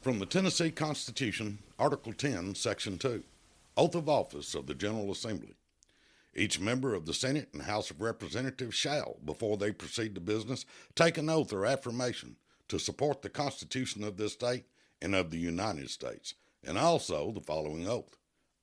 From the Tennessee Constitution, Article 10, Section 2 Oath of Office of the General Assembly. Each member of the Senate and House of Representatives shall, before they proceed to business, take an oath or affirmation to support the Constitution of this state and of the United States, and also the following oath.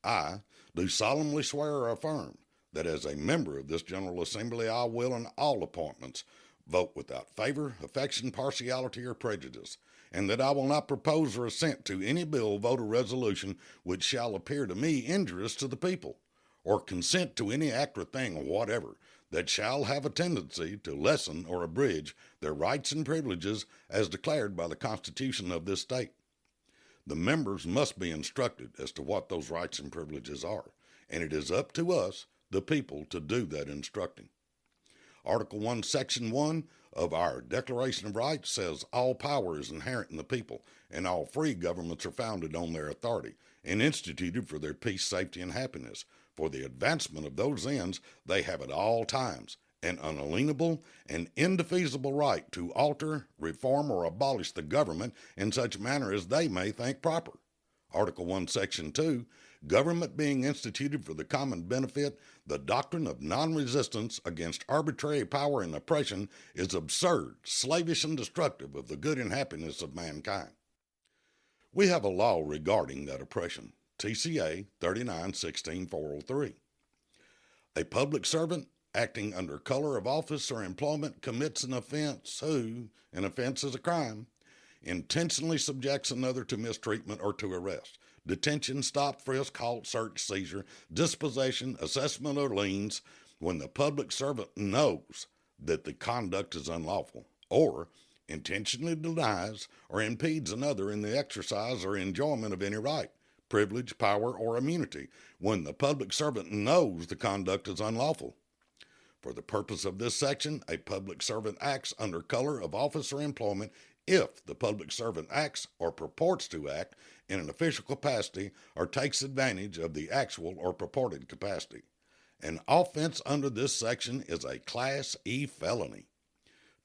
I do solemnly swear or affirm that as a member of this General Assembly, I will, in all appointments, vote without favor, affection, partiality, or prejudice, and that I will not propose or assent to any bill, vote, or resolution which shall appear to me injurious to the people, or consent to any act or thing whatever that shall have a tendency to lessen or abridge their rights and privileges as declared by the Constitution of this state. The members must be instructed as to what those rights and privileges are, and it is up to us, the people, to do that instructing. Article 1, Section 1 of our Declaration of Rights says all power is inherent in the people, and all free governments are founded on their authority and instituted for their peace, safety, and happiness. For the advancement of those ends, they have at all times an unalienable and indefeasible right to alter, reform, or abolish the government in such manner as they may think proper. Article 1, Section 2 Government being instituted for the common benefit, the doctrine of non resistance against arbitrary power and oppression is absurd, slavish, and destructive of the good and happiness of mankind. We have a law regarding that oppression, TCA 3916403. A public servant acting under color of office or employment commits an offense who, an offense is a crime, intentionally subjects another to mistreatment or to arrest, detention, stop, frisk, halt, search, seizure, dispossession, assessment, or liens when the public servant knows that the conduct is unlawful, or intentionally denies or impedes another in the exercise or enjoyment of any right, privilege, power, or immunity when the public servant knows the conduct is unlawful. For the purpose of this section, a public servant acts under color of office or employment if the public servant acts or purports to act in an official capacity or takes advantage of the actual or purported capacity. An offense under this section is a Class E felony.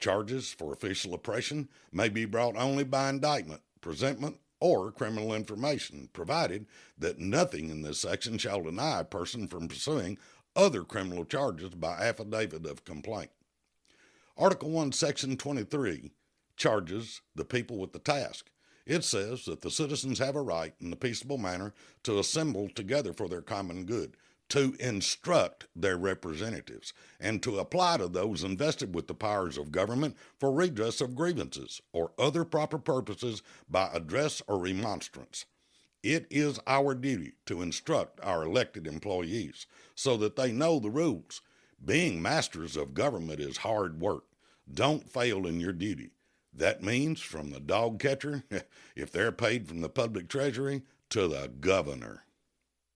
Charges for official oppression may be brought only by indictment, presentment, or criminal information, provided that nothing in this section shall deny a person from pursuing other criminal charges by affidavit of complaint. Article 1, Section 23 charges the people with the task. It says that the citizens have a right in a peaceable manner to assemble together for their common good, to instruct their representatives, and to apply to those invested with the powers of government for redress of grievances or other proper purposes by address or remonstrance. It is our duty to instruct our elected employees so that they know the rules. Being masters of government is hard work. Don't fail in your duty. That means from the dog catcher, if they're paid from the public treasury, to the governor.